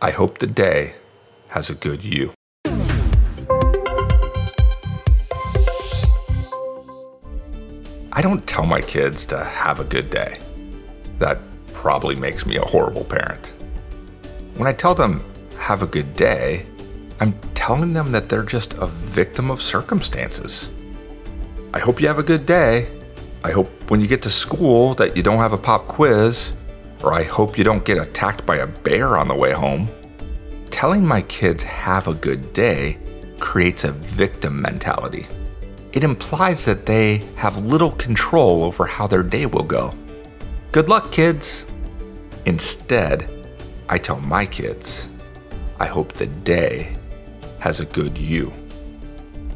I hope the day has a good you. I don't tell my kids to have a good day. That probably makes me a horrible parent. When I tell them, have a good day, I'm telling them that they're just a victim of circumstances. I hope you have a good day. I hope when you get to school that you don't have a pop quiz, or I hope you don't get attacked by a bear on the way home. Telling my kids have a good day creates a victim mentality. It implies that they have little control over how their day will go. Good luck, kids. Instead, I tell my kids, I hope the day has a good you.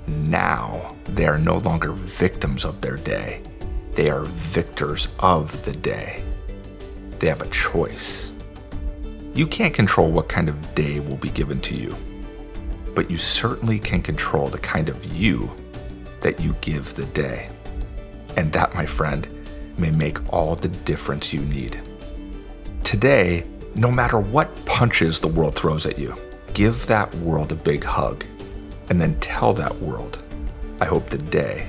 Now, they are no longer victims of their day, they are victors of the day. They have a choice. You can't control what kind of day will be given to you, but you certainly can control the kind of you that you give the day. And that, my friend, may make all the difference you need. Today, no matter what punches the world throws at you, give that world a big hug and then tell that world, I hope the day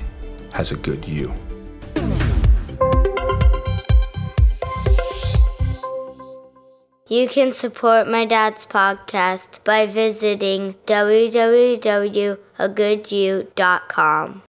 has a good you. You can support my dad's podcast by visiting www.agoodyou.com.